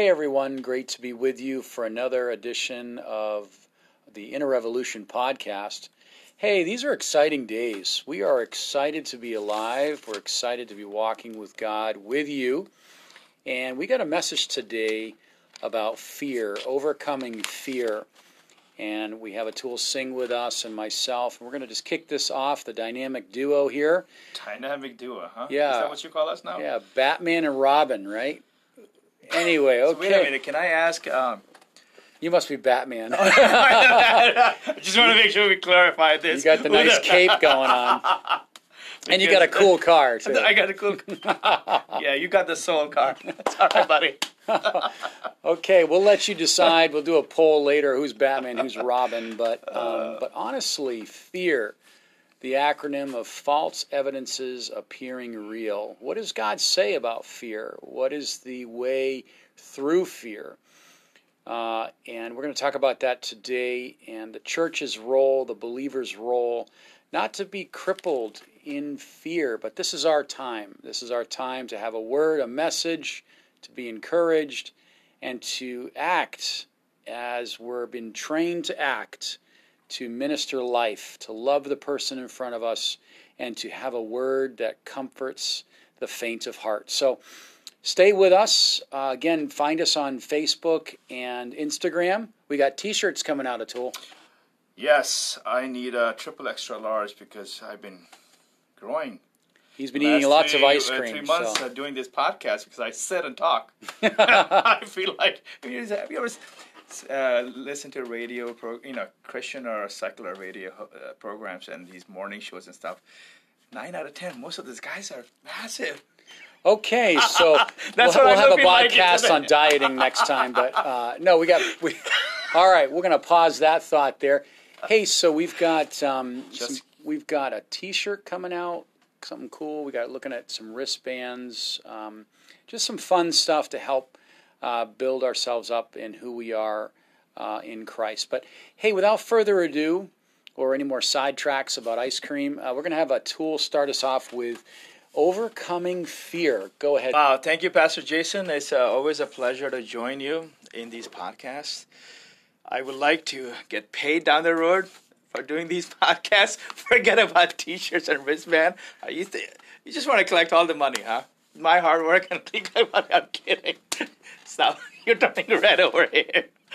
Hey everyone, great to be with you for another edition of the Inner Revolution podcast. Hey, these are exciting days. We are excited to be alive. We're excited to be walking with God with you. And we got a message today about fear, overcoming fear. And we have Atul Singh with us and myself. And we're going to just kick this off, the dynamic duo here. Dynamic duo, huh? Yeah. Is that what you call us now? Yeah, Batman and Robin, right? Anyway, okay. So wait a minute. Can I ask? Um, You must be Batman. I just want to make sure we clarify this. You got the nice cape going on. And you got a cool car, too. I got a cool. yeah, you got the soul car. Sorry, buddy. Okay, we'll let you decide. We'll do a poll later who's Batman, who's Robin. But, um, but honestly, fear, the acronym of false evidences appearing real. What does God say about fear? What is the way through fear? Uh, and we're going to talk about that today and the church's role, the believer's role, not to be crippled in fear, but this is our time. This is our time to have a word, a message, to be encouraged, and to act as we're been trained to act, to minister life, to love the person in front of us, and to have a word that comforts the faint of heart. So, Stay with us. Uh, again, find us on Facebook and Instagram. We got T-shirts coming out, Atul. Yes, I need a triple extra large because I've been growing. He's been eating lots of three- ice uh, cream. Three months so. uh, doing this podcast because I sit and talk. I feel like have you ever uh, listened to radio, pro, you know, Christian or secular radio uh, programs and these morning shows and stuff? Nine out of ten, most of these guys are massive. Okay, so That's we'll, what we'll have a looking like podcast on dieting next time. But uh, no, we got. We, all right, we're going to pause that thought there. Hey, so we've got um, Just- some, we've got a T-shirt coming out, something cool. We got looking at some wristbands, um, just some fun stuff to help uh, build ourselves up in who we are uh, in Christ. But hey, without further ado, or any more sidetracks about ice cream, uh, we're going to have Atul start us off with overcoming fear. Go ahead. Wow, thank you, Pastor Jason. It's uh, always a pleasure to join you in these podcasts. I would like to get paid down the road for doing these podcasts. Forget about T-shirts and wristband. To, you just want to collect all the money, huh? My hard work and collect money. I'm kidding. Stop. You're turning red over here.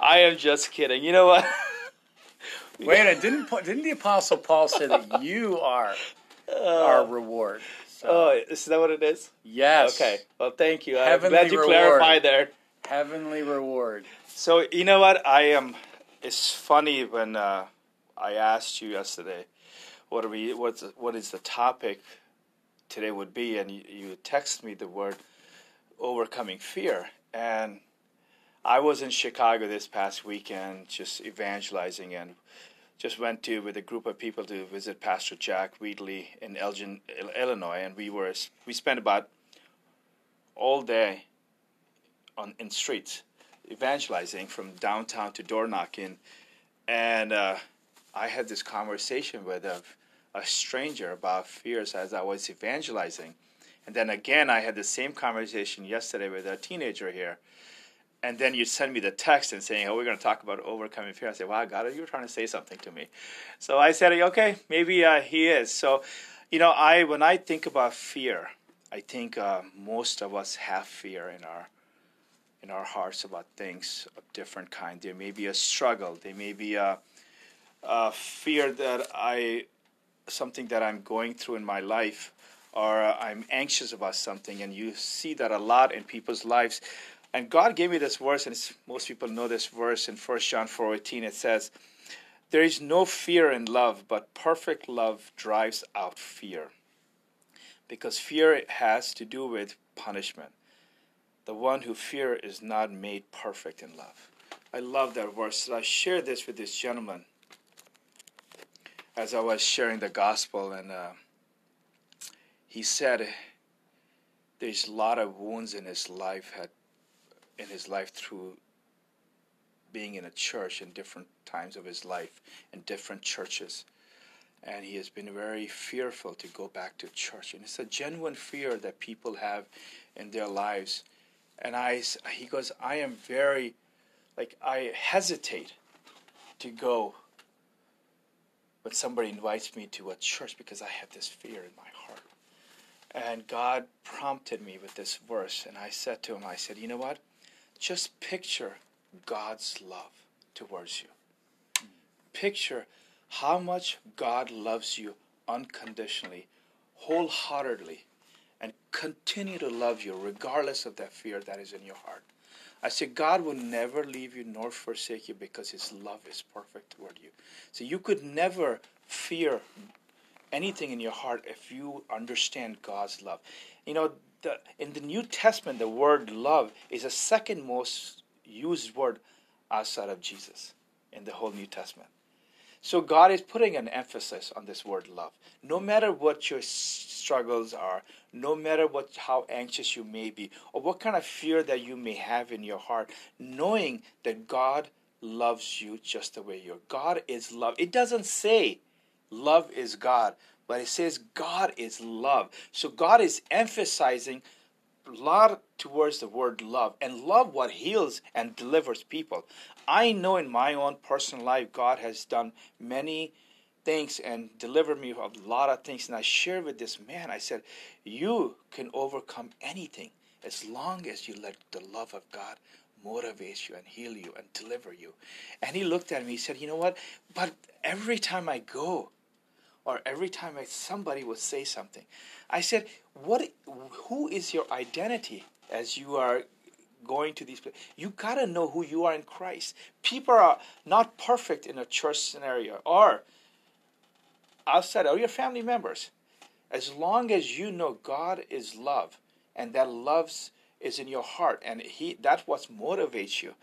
I am just kidding. You know what? Wait minute, didn't didn't the Apostle Paul say that you are our reward? So, Oh, is that what it is? yes. Okay. Well, thank you. I'm Heavenly glad you reward. clarified there. Heavenly reward. So you know what I am. it's funny when uh, I asked you yesterday, what are we? What's what is the topic today would be, and you, you text me the word overcoming fear, and I was in Chicago this past weekend, just evangelizing, and just went to with a group of people to visit Pastor Jack Wheatley in Elgin, Illinois, and we were we spent about all day on in streets evangelizing from downtown to door knocking, and uh, I had this conversation with a, a stranger about fears as I was evangelizing, and then again I had the same conversation yesterday with a teenager here. And then you send me the text and saying, "Oh, we're going to talk about overcoming fear." I said, "Wow, God, you were trying to say something to me." So I said, "Okay, maybe uh, he is." So, you know, I when I think about fear, I think uh, most of us have fear in our in our hearts about things of different kind. There may be a struggle. There may be a, a fear that I something that I'm going through in my life, or uh, I'm anxious about something, and you see that a lot in people's lives. And God gave me this verse, and most people know this verse in 1 John 4:18. It says, "There is no fear in love, but perfect love drives out fear." Because fear has to do with punishment. The one who fear is not made perfect in love. I love that verse. I shared this with this gentleman as I was sharing the gospel, and uh, he said there's a lot of wounds in his life had in his life through being in a church in different times of his life in different churches and he has been very fearful to go back to church. And it's a genuine fear that people have in their lives. And I, he goes, I am very, like, I hesitate to go somebody invites me to a church because I have this fear in my heart. And God prompted me with this verse, and I said to him, I said, you know what? Just picture God's love towards you. Picture how much God loves you unconditionally, wholeheartedly, and continue to love you regardless of that fear that is in your heart. I say God will never leave you nor forsake you because his love is perfect toward you. So you could never fear anything in your heart if you understand God's love. You know, the, in the New Testament, the word love is the second most used word outside of Jesus in the whole New Testament. So God is putting an emphasis on this word love. No matter what your struggles are, no matter what how anxious you may be, or what kind of fear that you may have in your heart, knowing that God loves you just the way you're. God is love. It doesn't say love is God, but it says God is love. So God is emphasizing lot towards the word love and love what heals and delivers people. I know in my own personal life, God has done many things and delivered me of a lot of things. And I shared with this man, I said, You can overcome anything as long as you let the love of God motivate you and heal you and deliver you. And he looked at me, he said, You know what? But every time I go, or every time I, somebody would say something, I said, "What? Who is your identity as you are going to these places. You got to know who you are in Christ. People are not perfect in a church scenario or outside or your family members. As long as you know God is love and that love is in your heart and he that's what motivates you.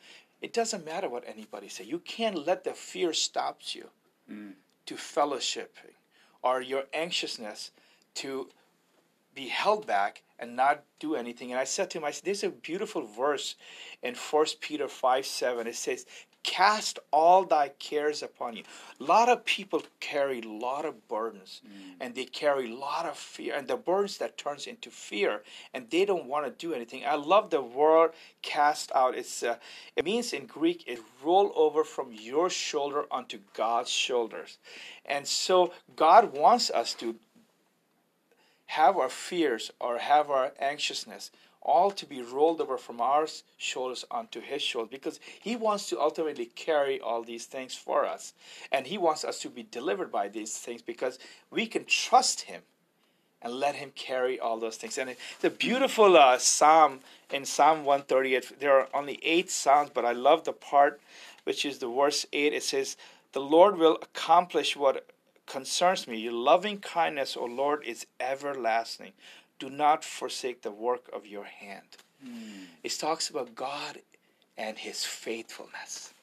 It doesn't matter what anybody say. You can't let the fear stops you mm. to fellowship or your anxiousness to be held back and not do anything. And I said to him, I said, there's a beautiful verse in 1 Peter 5 7. It says, Cast all thy cares upon you. A lot of people carry a lot of burdens mm. and they carry a lot of fear and the burdens that turns into fear and they don't want to do anything. I love the word cast out. It's uh, it means in Greek it roll over from your shoulder onto God's shoulders. And so God wants us to have our fears or have our anxiousness all to be rolled over from our shoulders onto his shoulders because he wants to ultimately carry all these things for us and he wants us to be delivered by these things because we can trust him and let him carry all those things and a beautiful uh, psalm in psalm 138 there are only eight psalms but i love the part which is the verse 8 it says the lord will accomplish what concerns me. Your loving kindness, O Lord, is everlasting. Do not forsake the work of your hand. Mm. It talks about God and his faithfulness.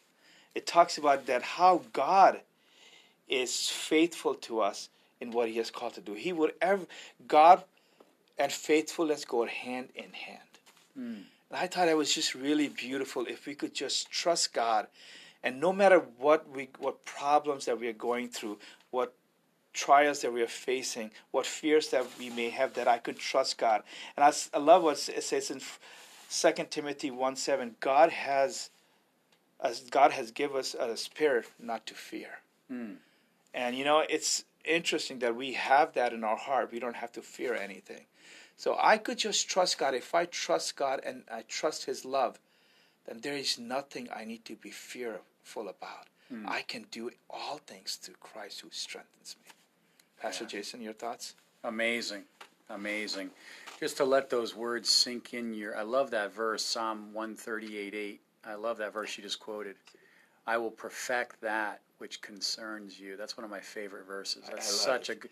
It talks about that how God is faithful to us in what he has called to do. He would ever God and faithfulness go hand in hand. Mm. And I thought it was just really beautiful if we could just trust God and no matter what we what problems that we are going through, what trials that we are facing, what fears that we may have, that I could trust God. And I, I love what it says in 2 Timothy 1 7 God has as God has given us a spirit not to fear. Mm. And you know, it's interesting that we have that in our heart. We don't have to fear anything. So I could just trust God. If I trust God and I trust His love, then there is nothing I need to be fearful about. Mm. I can do all things through Christ who strengthens me. Pastor. Jason, your thoughts? Amazing. Amazing. Just to let those words sink in your I love that verse, Psalm 138 8. I love that verse you just quoted. I will perfect that which concerns you. That's one of my favorite verses. That's such it. a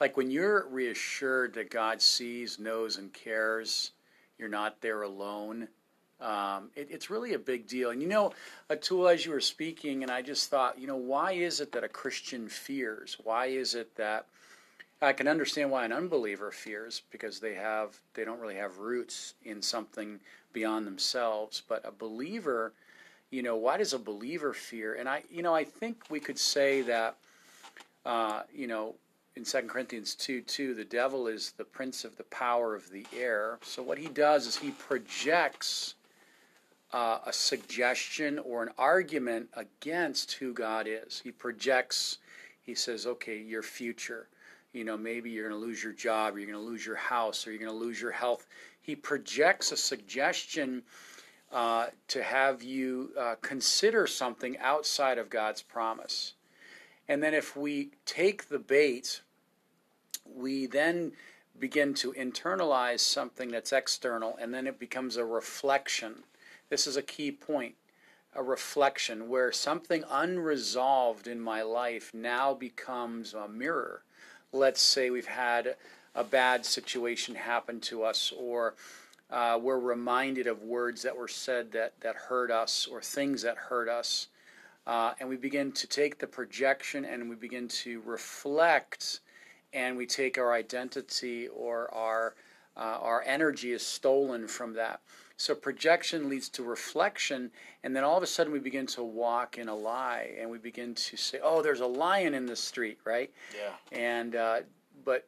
like when you're reassured that God sees, knows, and cares. You're not there alone. Um, it, it's really a big deal. And you know, Atul, as you were speaking, and I just thought, you know, why is it that a Christian fears? Why is it that I can understand why an unbeliever fears because they have they don't really have roots in something beyond themselves. But a believer, you know, why does a believer fear? And I, you know, I think we could say that uh, you know, in 2 Corinthians 2 2, the devil is the prince of the power of the air. So what he does is he projects uh, a suggestion or an argument against who God is. He projects, he says, okay, your future. You know, maybe you're going to lose your job, or you're going to lose your house, or you're going to lose your health. He projects a suggestion uh, to have you uh, consider something outside of God's promise. And then if we take the bait, we then begin to internalize something that's external, and then it becomes a reflection. This is a key point a reflection where something unresolved in my life now becomes a mirror. Let's say we've had a bad situation happen to us, or uh, we're reminded of words that were said that, that hurt us, or things that hurt us. Uh, and we begin to take the projection and we begin to reflect and we take our identity or our uh, our energy is stolen from that. So projection leads to reflection, and then all of a sudden we begin to walk in a lie, and we begin to say, "Oh, there's a lion in the street," right? Yeah. And uh, but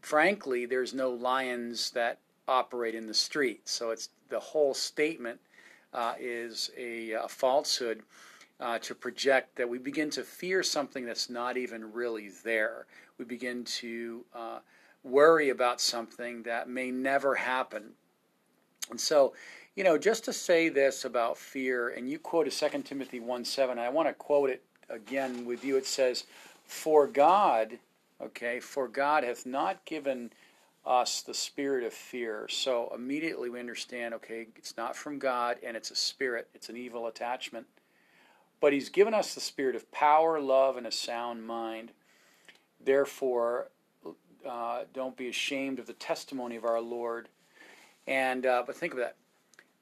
frankly, there's no lions that operate in the street. So it's the whole statement uh, is a, a falsehood uh, to project that we begin to fear something that's not even really there. We begin to uh, worry about something that may never happen. And so, you know, just to say this about fear, and you quoted 2 Timothy 1 7, I want to quote it again with you. It says, For God, okay, for God hath not given us the spirit of fear. So immediately we understand, okay, it's not from God and it's a spirit, it's an evil attachment. But he's given us the spirit of power, love, and a sound mind. Therefore, uh, don't be ashamed of the testimony of our Lord. And uh, but think of that,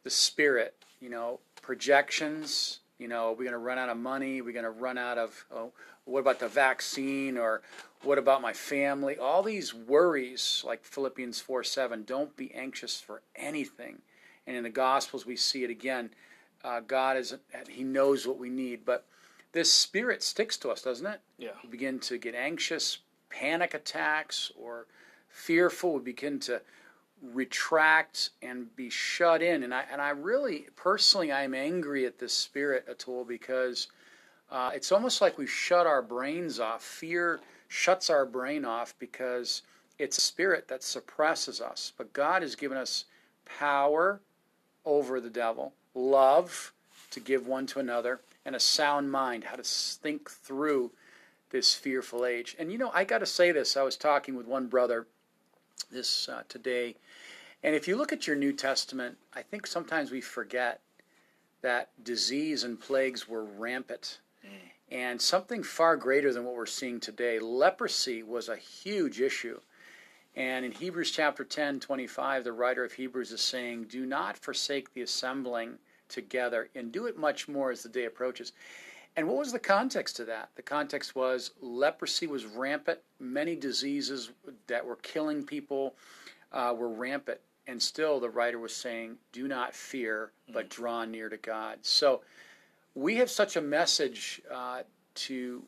the spirit. You know, projections. You know, are we're going to run out of money. Are We're going to run out of. Oh, what about the vaccine? Or what about my family? All these worries, like Philippians four seven. Don't be anxious for anything. And in the Gospels, we see it again uh, God is He knows what we need, but this spirit sticks to us, doesn't it? Yeah. We begin to get anxious, panic attacks, or fearful. We begin to retract and be shut in. And I and I really personally I'm angry at this spirit Atul because uh, it's almost like we shut our brains off. Fear shuts our brain off because it's a spirit that suppresses us. But God has given us power over the devil love to give one to another, and a sound mind, how to think through this fearful age. And you know, I got to say this. I was talking with one brother this uh, today, and if you look at your New Testament, I think sometimes we forget that disease and plagues were rampant. Mm. And something far greater than what we're seeing today. Leprosy was a huge issue. And in Hebrews chapter 10, 25, the writer of Hebrews is saying, Do not forsake the assembling together and do it much more as the day approaches. And what was the context to that? The context was leprosy was rampant. Many diseases that were killing people uh, were rampant. And still, the writer was saying, do not fear, but mm. draw near to God. So we have such a message uh, to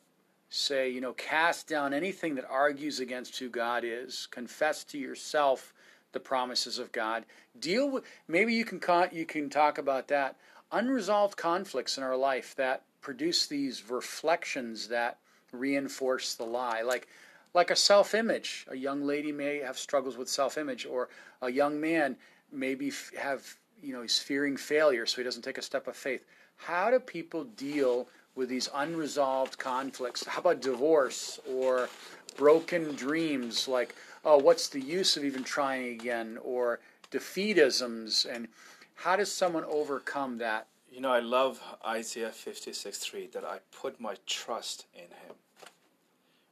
say, you know, cast down anything that argues against who God is, confess to yourself the promises of God. Deal with maybe you can you can talk about that unresolved conflicts in our life that produce these reflections that reinforce the lie, like like a self-image. A young lady may have struggles with self-image, or a young man maybe have you know he's fearing failure, so he doesn't take a step of faith. How do people deal with these unresolved conflicts? How about divorce or broken dreams? Like oh, what's the use of even trying again, or defeatisms, and how does someone overcome that? You know, I love Isaiah 56 3 that I put my trust in Him.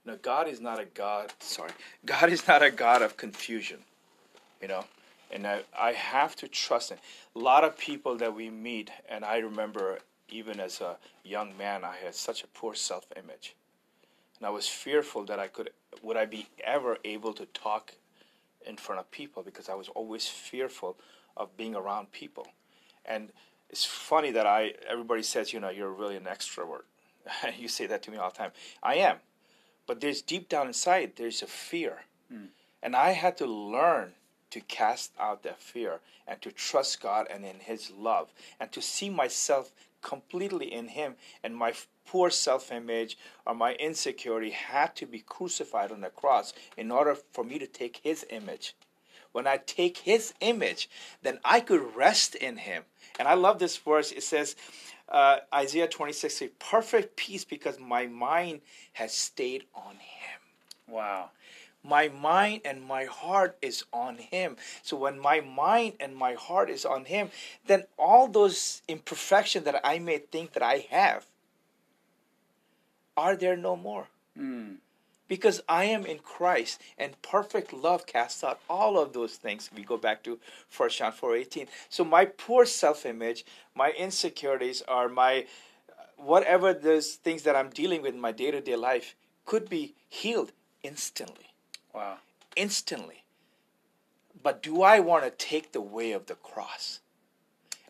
You know, God is not a God, sorry, God is not a God of confusion, you know, and I, I have to trust Him. A lot of people that we meet, and I remember even as a young man, I had such a poor self image and I was fearful that I could would I be ever able to talk in front of people because I was always fearful of being around people. And it's funny that I everybody says, you know, you're really an extrovert. you say that to me all the time. I am. but there's deep down inside there's a fear, hmm. and I had to learn to cast out that fear and to trust God and in His love and to see myself completely in Him and my poor self image or my insecurity had to be crucified on the cross in order for me to take His image. When I take His image, then I could rest in Him. And I love this verse. It says, uh, Isaiah 26, a perfect peace because my mind has stayed on Him. Wow. My mind and my heart is on Him. So when my mind and my heart is on Him, then all those imperfections that I may think that I have are there no more. Mm. Because I am in Christ and perfect love casts out all of those things. We go back to 1 John 4:18. So my poor self-image, my insecurities are my whatever those things that I'm dealing with in my day-to-day life could be healed instantly. Wow. Instantly. But do I want to take the way of the cross?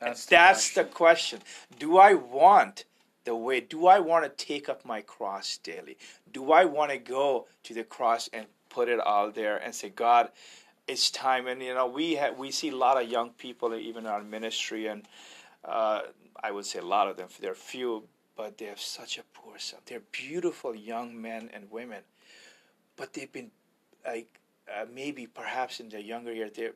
That's, and that's the question. Do I want the way? Do I want to take up my cross daily? Do I want to go to the cross and put it all there and say, God, it's time? And you know, we we see a lot of young people, even in our ministry, and uh, I would say a lot of them. They're few, but they have such a poor self. They're beautiful young men and women, but they've been like uh, maybe perhaps in their younger years they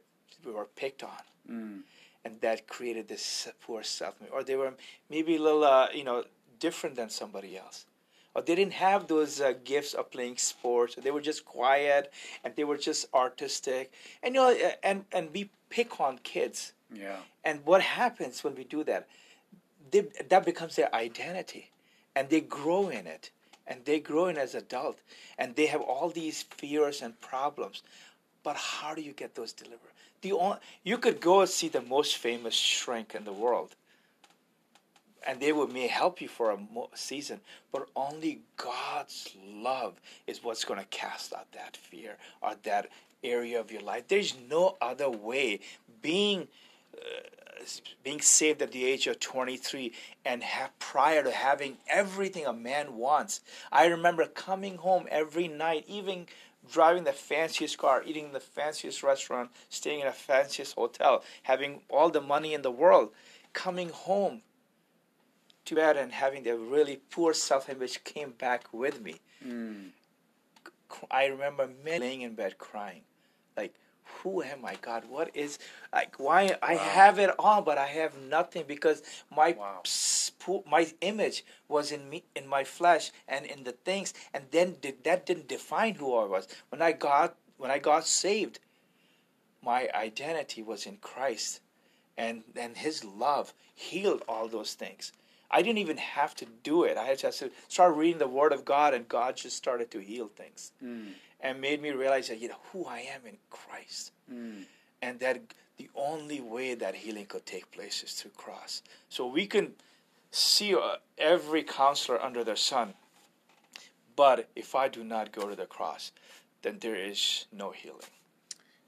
were picked on. Mm. And that created this poor self, or they were maybe a little, uh, you know, different than somebody else, or they didn't have those uh, gifts of playing sports. They were just quiet, and they were just artistic, and you know, and and we pick on kids. Yeah. And what happens when we do that? They, that becomes their identity, and they grow in it and they grow in as adult and they have all these fears and problems but how do you get those delivered the only, you could go and see the most famous shrink in the world and they will may help you for a season but only god's love is what's going to cast out that fear or that area of your life there's no other way being uh, being saved at the age of 23 and have, prior to having everything a man wants. I remember coming home every night, even driving the fanciest car, eating in the fanciest restaurant, staying in a fanciest hotel, having all the money in the world, coming home bed and having the really poor self-image came back with me. Mm. I remember laying in bed crying, like who am I, God? What is like? Why wow. I have it all, but I have nothing because my wow. my image was in me, in my flesh, and in the things, and then did, that didn't define who I was. When I got when I got saved, my identity was in Christ, and and His love healed all those things. I didn't even have to do it. I had just to start reading the Word of God, and God just started to heal things. Mm and made me realize that you know who I am in Christ, mm. and that the only way that healing could take place is through cross. So we can see uh, every counselor under the sun, but if I do not go to the cross, then there is no healing.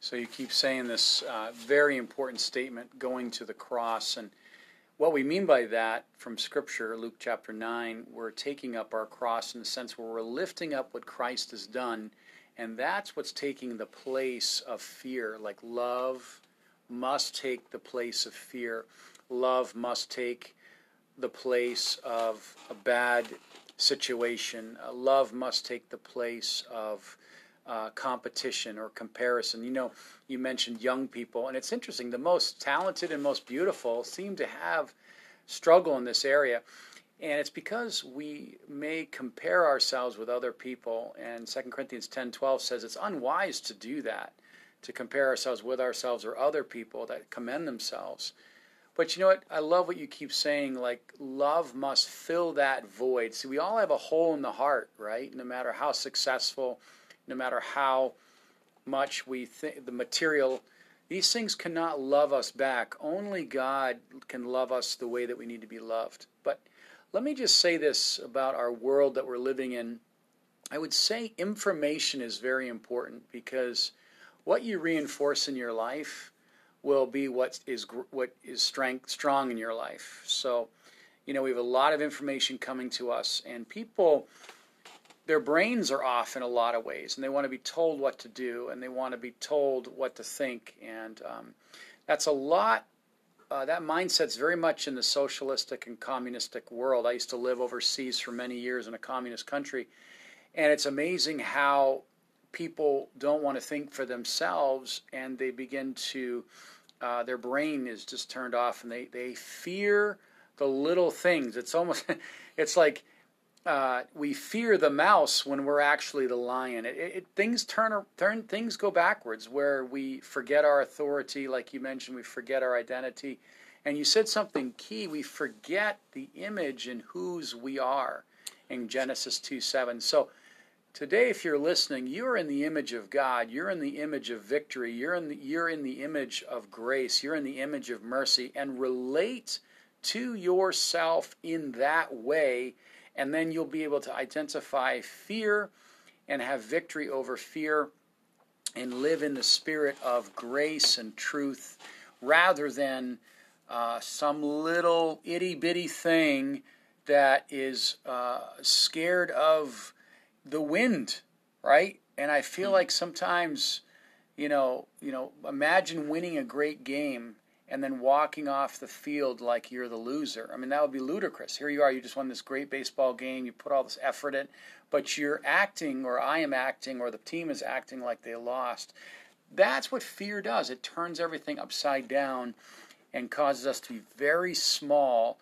So you keep saying this uh, very important statement, going to the cross, and what we mean by that from Scripture, Luke chapter 9, we're taking up our cross in the sense where we're lifting up what Christ has done and that's what's taking the place of fear. Like love must take the place of fear. Love must take the place of a bad situation. Uh, love must take the place of uh, competition or comparison. You know, you mentioned young people, and it's interesting. The most talented and most beautiful seem to have struggle in this area. And it's because we may compare ourselves with other people. And 2 Corinthians 10 12 says it's unwise to do that, to compare ourselves with ourselves or other people that commend themselves. But you know what? I love what you keep saying. Like, love must fill that void. See, we all have a hole in the heart, right? No matter how successful, no matter how much we think the material, these things cannot love us back. Only God can love us the way that we need to be loved. But let me just say this about our world that we're living in. I would say information is very important because what you reinforce in your life will be what is what is strength strong in your life. So, you know, we have a lot of information coming to us, and people their brains are off in a lot of ways, and they want to be told what to do, and they want to be told what to think, and um, that's a lot. Uh, that mindset's very much in the socialistic and communistic world. I used to live overseas for many years in a communist country, and it's amazing how people don't want to think for themselves, and they begin to. Uh, their brain is just turned off, and they they fear the little things. It's almost, it's like uh, we fear the mouse when we're actually the lion. It, it, things turn, turn, things go backwards where we forget our authority, like you mentioned, we forget our identity. And you said something key. We forget the image and whose we are in Genesis 2 7. So today, if you're listening, you're in the image of God. You're in the image of victory. You're in the, you're in the image of grace. You're in the image of mercy. And relate to yourself in that way and then you'll be able to identify fear and have victory over fear and live in the spirit of grace and truth rather than uh, some little itty bitty thing that is uh, scared of the wind, right? And I feel mm-hmm. like sometimes, you know, you know, imagine winning a great game and then walking off the field like you're the loser. I mean, that would be ludicrous. Here you are, you just won this great baseball game, you put all this effort in, but you're acting, or I am acting, or the team is acting like they lost. That's what fear does. It turns everything upside down and causes us to be very small.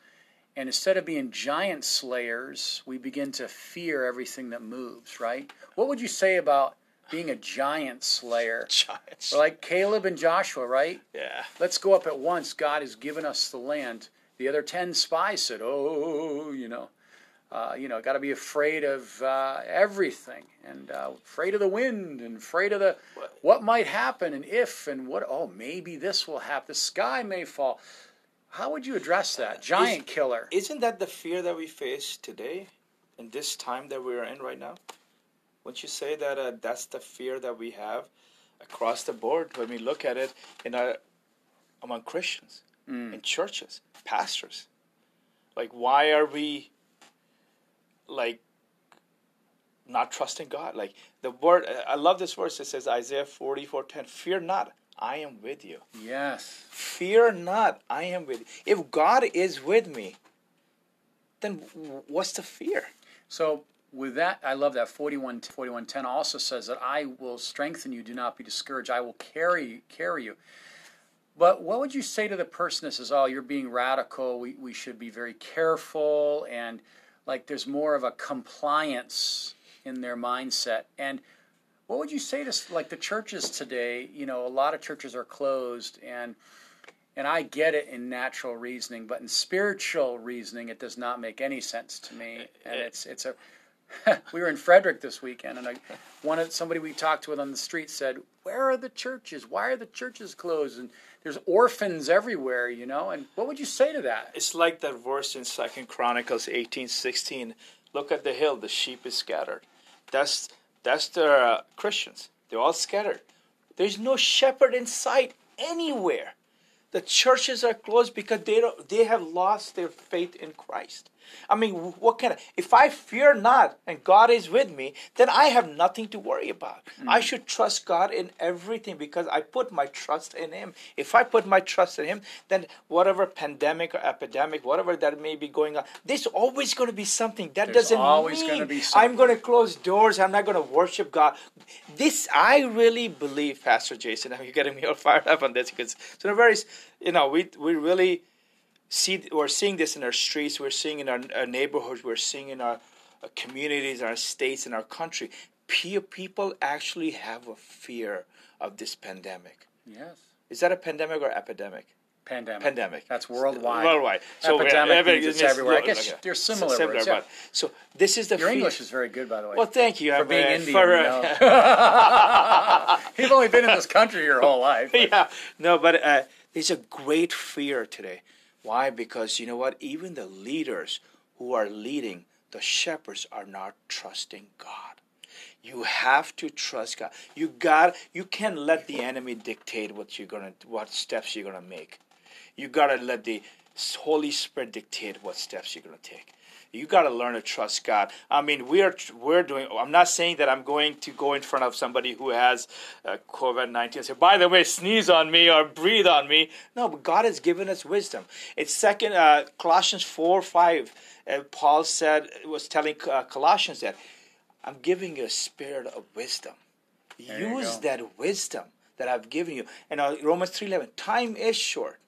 And instead of being giant slayers, we begin to fear everything that moves, right? What would you say about being a giant slayer. Giants. Like Caleb and Joshua, right? Yeah. Let's go up at once. God has given us the land. The other ten spies said, "Oh, you know, uh, you know, got to be afraid of uh, everything, and uh, afraid of the wind, and afraid of the what? what might happen, and if, and what. Oh, maybe this will happen. The sky may fall." How would you address that? Giant Is, killer. Isn't that the fear that we face today, in this time that we're in right now? Wouldn't you say that uh, that's the fear that we have across the board when we look at it in our, among Christians, mm. in churches, pastors? Like, why are we like not trusting God? Like the word, I love this verse. It says Isaiah forty four ten. Fear not, I am with you. Yes. Fear not, I am with you. If God is with me, then what's the fear? So with that, I love that 41, 4110 also says that I will strengthen you, do not be discouraged. I will carry, carry you. But what would you say to the person that says, oh, you're being radical, we, we should be very careful, and like there's more of a compliance in their mindset? And what would you say to like the churches today? You know, a lot of churches are closed, and and I get it in natural reasoning, but in spiritual reasoning, it does not make any sense to me. And it's it's a we were in Frederick this weekend, and I, one of somebody we talked with on the street said, "Where are the churches? Why are the churches closed?" And there's orphans everywhere, you know. And what would you say to that? It's like that verse in Second Chronicles eighteen sixteen. Look at the hill; the sheep is scattered. That's that's the uh, Christians. They're all scattered. There's no shepherd in sight anywhere. The churches are closed because they don't, they have lost their faith in Christ. I mean, what can I, if I fear not and God is with me, then I have nothing to worry about. Mm-hmm. I should trust God in everything because I put my trust in Him. If I put my trust in Him, then whatever pandemic or epidemic, whatever that may be going on, there's always going to be something. That there's doesn't always mean be something. I'm going to close doors. I'm not going to worship God. This I really believe, Pastor Jason. Are You're getting me all fired up on this because so very, you know, we we really see we're seeing this in our streets, we're seeing in our, our neighborhoods, we're seeing in our, our communities, our states, in our country. People actually have a fear of this pandemic. Yes. Is that a pandemic or epidemic? Pandemic. Pandemic. That's worldwide. Worldwide. So epidemic means it's everywhere. I guess okay. they're similar, similar words. Yeah. So this is the. Your fear. English is very good, by the way. Well, thank you for being uh, Indian. For, uh, you know. You've only been in this country your whole life. But. Yeah. No, but uh, there's a great fear today why? Because you know what? Even the leaders who are leading, the shepherds are not trusting God. You have to trust God. You got you can't let the enemy dictate what you're gonna what steps you're gonna make. You gotta let the Holy Spirit dictate what steps you're gonna take. You got to learn to trust God. I mean, we are we're doing. I'm not saying that I'm going to go in front of somebody who has uh, COVID nineteen. Say, by the way, sneeze on me or breathe on me. No, but God has given us wisdom. It's second uh, Colossians four five. Uh, Paul said was telling uh, Colossians that I'm giving you a spirit of wisdom. There Use that wisdom that I've given you. And uh, Romans three eleven. Time is short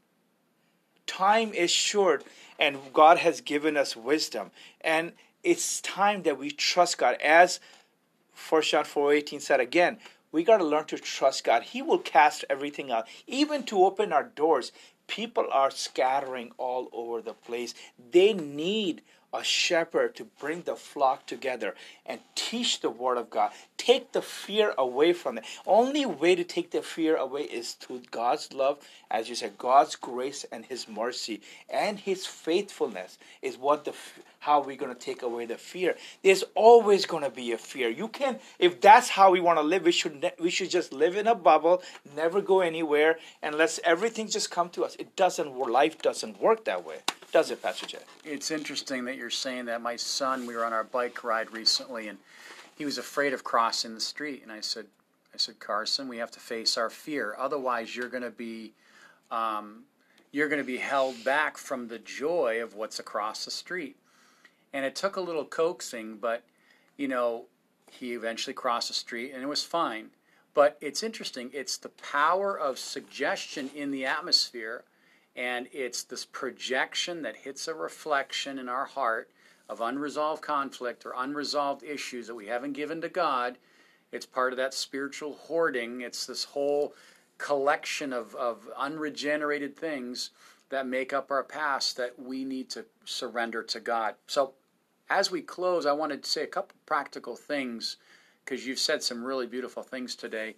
time is short and God has given us wisdom. And it's time that we trust God. As 1 John 4.18 said again, we got to learn to trust God. He will cast everything out. Even to open our doors, people are scattering all over the place. They need a shepherd to bring the flock together and teach the word of God. Take the fear away from them. Only way to take the fear away is through God's love, as you said, God's grace and His mercy and His faithfulness is what the how we're going to take away the fear. There's always going to be a fear. You can, if that's how we want to live, we should ne- we should just live in a bubble, never go anywhere, and let everything just come to us. It doesn't. Life doesn't work that way, does it, Pastor Jay? It's interesting that you're saying that. My son, we were on our bike ride recently, and he was afraid of crossing the street. And I said, I said, Carson, we have to face our fear. Otherwise, you're going to be, um, you're going to be held back from the joy of what's across the street. And it took a little coaxing, but you know, he eventually crossed the street, and it was fine. But it's interesting. It's the power of suggestion in the atmosphere and it's this projection that hits a reflection in our heart of unresolved conflict or unresolved issues that we haven't given to God. It's part of that spiritual hoarding. It's this whole collection of, of unregenerated things that make up our past that we need to surrender to God. So, as we close, I wanted to say a couple practical things because you've said some really beautiful things today.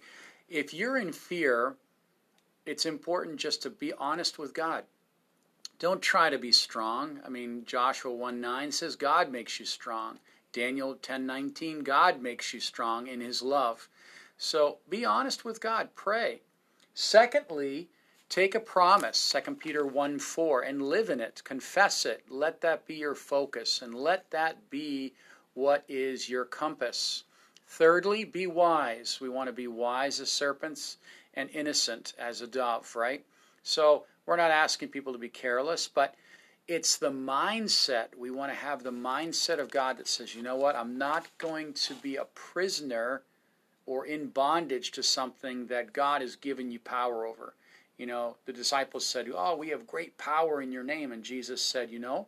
If you're in fear, it's important just to be honest with God. Don't try to be strong. I mean, Joshua 1 9 says God makes you strong. Daniel 10 19, God makes you strong in his love. So be honest with God. Pray. Secondly, take a promise, 2 Peter 1 4, and live in it. Confess it. Let that be your focus, and let that be what is your compass. Thirdly, be wise. We want to be wise as serpents and innocent as a dove, right? So we're not asking people to be careless, but it's the mindset. We want to have the mindset of God that says, you know what, I'm not going to be a prisoner or in bondage to something that God has given you power over. You know, the disciples said, Oh, we have great power in your name. And Jesus said, You know,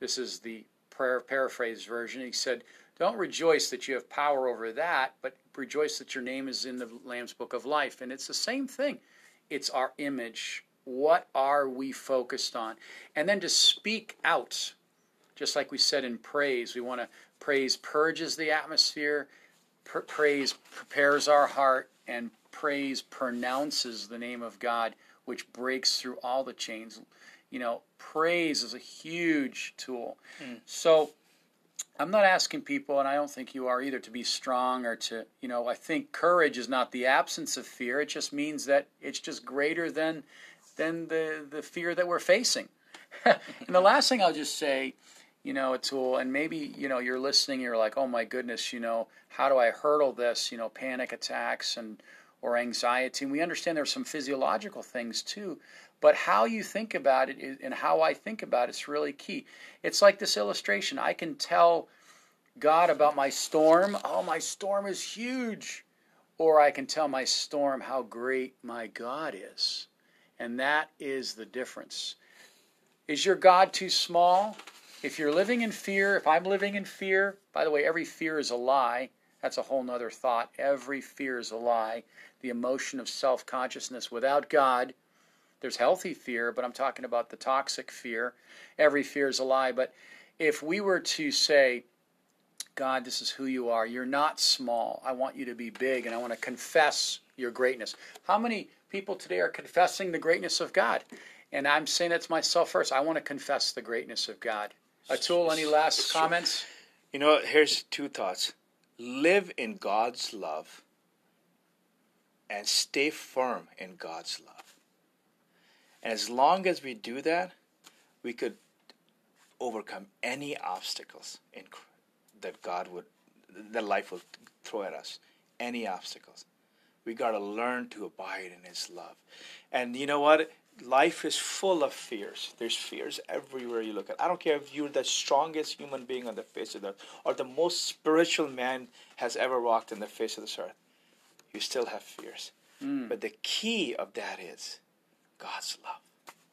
this is the prayer paraphrase version. He said, Don't rejoice that you have power over that, but rejoice that your name is in the Lamb's book of life. And it's the same thing. It's our image. What are we focused on? And then to speak out, just like we said in praise, we want to praise purges the atmosphere, pr- praise prepares our heart, and praise pronounces the name of God, which breaks through all the chains. You know, praise is a huge tool. Mm. So I'm not asking people, and I don't think you are either, to be strong or to, you know, I think courage is not the absence of fear. It just means that it's just greater than than the, the fear that we're facing. and the last thing I'll just say, you know, Atul, and maybe, you know, you're listening, you're like, oh my goodness, you know, how do I hurdle this, you know, panic attacks and or anxiety. And we understand there's some physiological things too. But how you think about it and how I think about it's really key. It's like this illustration. I can tell God about my storm. Oh, my storm is huge. Or I can tell my storm how great my God is. And that is the difference. Is your God too small? If you're living in fear, if I'm living in fear, by the way, every fear is a lie. That's a whole nother thought. Every fear is a lie. The emotion of self consciousness without God there's healthy fear, but I'm talking about the toxic fear. Every fear is a lie. But if we were to say, God, this is who you are, you're not small. I want you to be big, and I want to confess your greatness. How many people today are confessing the greatness of God? And I'm saying that to myself first. I want to confess the greatness of God. Atul, any last comments? You know, here's two thoughts live in God's love and stay firm in God's love. And as long as we do that, we could overcome any obstacles in, that God would, that life will throw at us. Any obstacles. We got to learn to abide in His love. And you know what? Life is full of fears. There's fears everywhere you look at. I don't care if you're the strongest human being on the face of the earth or the most spiritual man has ever walked in the face of this earth. You still have fears. Mm. But the key of that is God's love.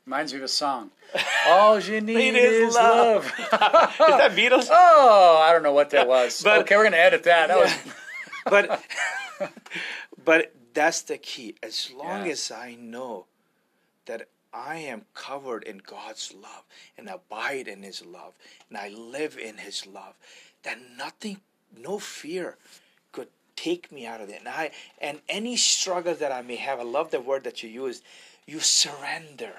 Reminds me of a song. All you need, is, love. love. is that Beatles? Oh, I don't know what that was. but, okay, we're gonna edit that. That yeah. was. but, but that's the key. As long as I know that I am covered in God's love and abide in His love and I live in His love, that nothing, no fear could take me out of it. And I and any struggle that I may have, I love the word that you used. You surrender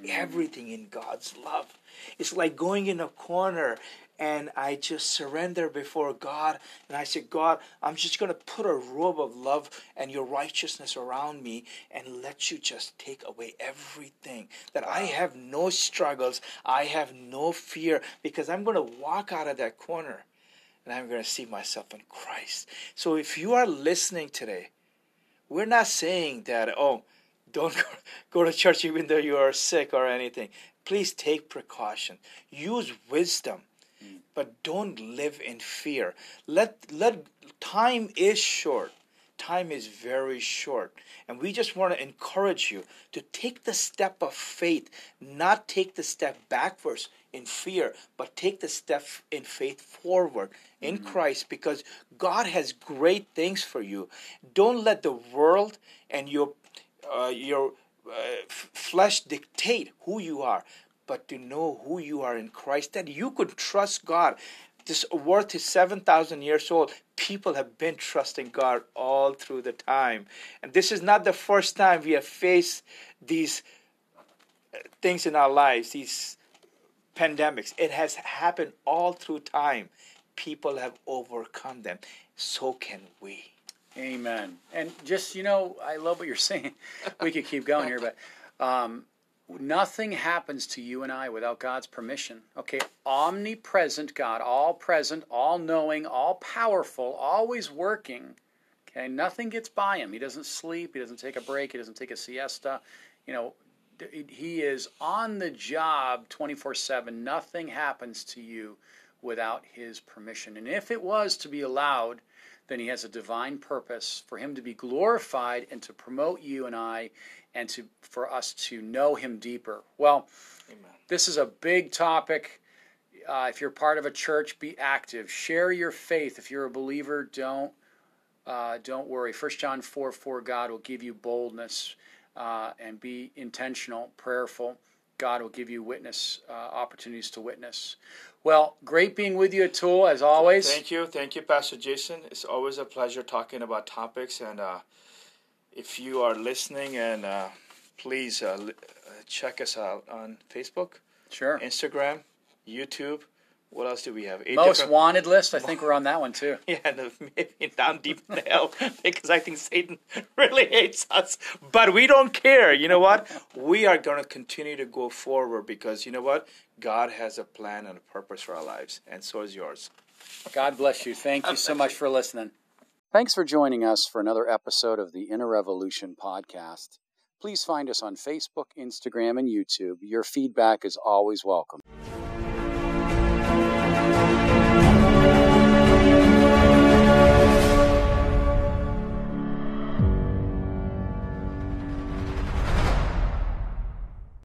mm. everything in God's love. It's like going in a corner and I just surrender before God and I say, God, I'm just going to put a robe of love and your righteousness around me and let you just take away everything. That I have no struggles, I have no fear because I'm going to walk out of that corner and I'm going to see myself in Christ. So if you are listening today, we're not saying that, oh, don't go to church even though you are sick or anything. Please take precaution. Use wisdom, mm. but don't live in fear. Let let time is short. Time is very short. And we just want to encourage you to take the step of faith, not take the step backwards in fear, but take the step in faith forward in mm-hmm. Christ because God has great things for you. Don't let the world and your uh, your uh, flesh dictate who you are, but to know who you are in Christ, that you could trust God. This world is 7,000 years old. People have been trusting God all through the time. And this is not the first time we have faced these uh, things in our lives, these pandemics. It has happened all through time. People have overcome them. So can we. Amen. And just, you know, I love what you're saying. We could keep going here, but um, nothing happens to you and I without God's permission. Okay, omnipresent God, all present, all knowing, all powerful, always working. Okay, nothing gets by him. He doesn't sleep, he doesn't take a break, he doesn't take a siesta. You know, he is on the job 24 7. Nothing happens to you without his permission. And if it was to be allowed, then he has a divine purpose for him to be glorified and to promote you and I and to for us to know him deeper. Well, Amen. this is a big topic. Uh, if you're part of a church, be active. Share your faith. If you're a believer, don't uh, don't worry. 1 John 4 4, God will give you boldness uh, and be intentional, prayerful. God will give you witness uh, opportunities to witness. Well, great being with you, Atul, as always. Thank you. Thank you, Pastor Jason. It's always a pleasure talking about topics. And uh, if you are listening, and uh, please uh, uh check us out on Facebook, sure, Instagram, YouTube. What else do we have? Eight Most different... wanted list. I think we're on that one too. yeah, maybe down deep in hell because I think Satan really hates us. But we don't care. You know what? we are going to continue to go forward because you know what? God has a plan and a purpose for our lives, and so is yours. God bless you. Thank you so much for listening. Thanks for joining us for another episode of the Inner Revolution podcast. Please find us on Facebook, Instagram, and YouTube. Your feedback is always welcome. Thank you.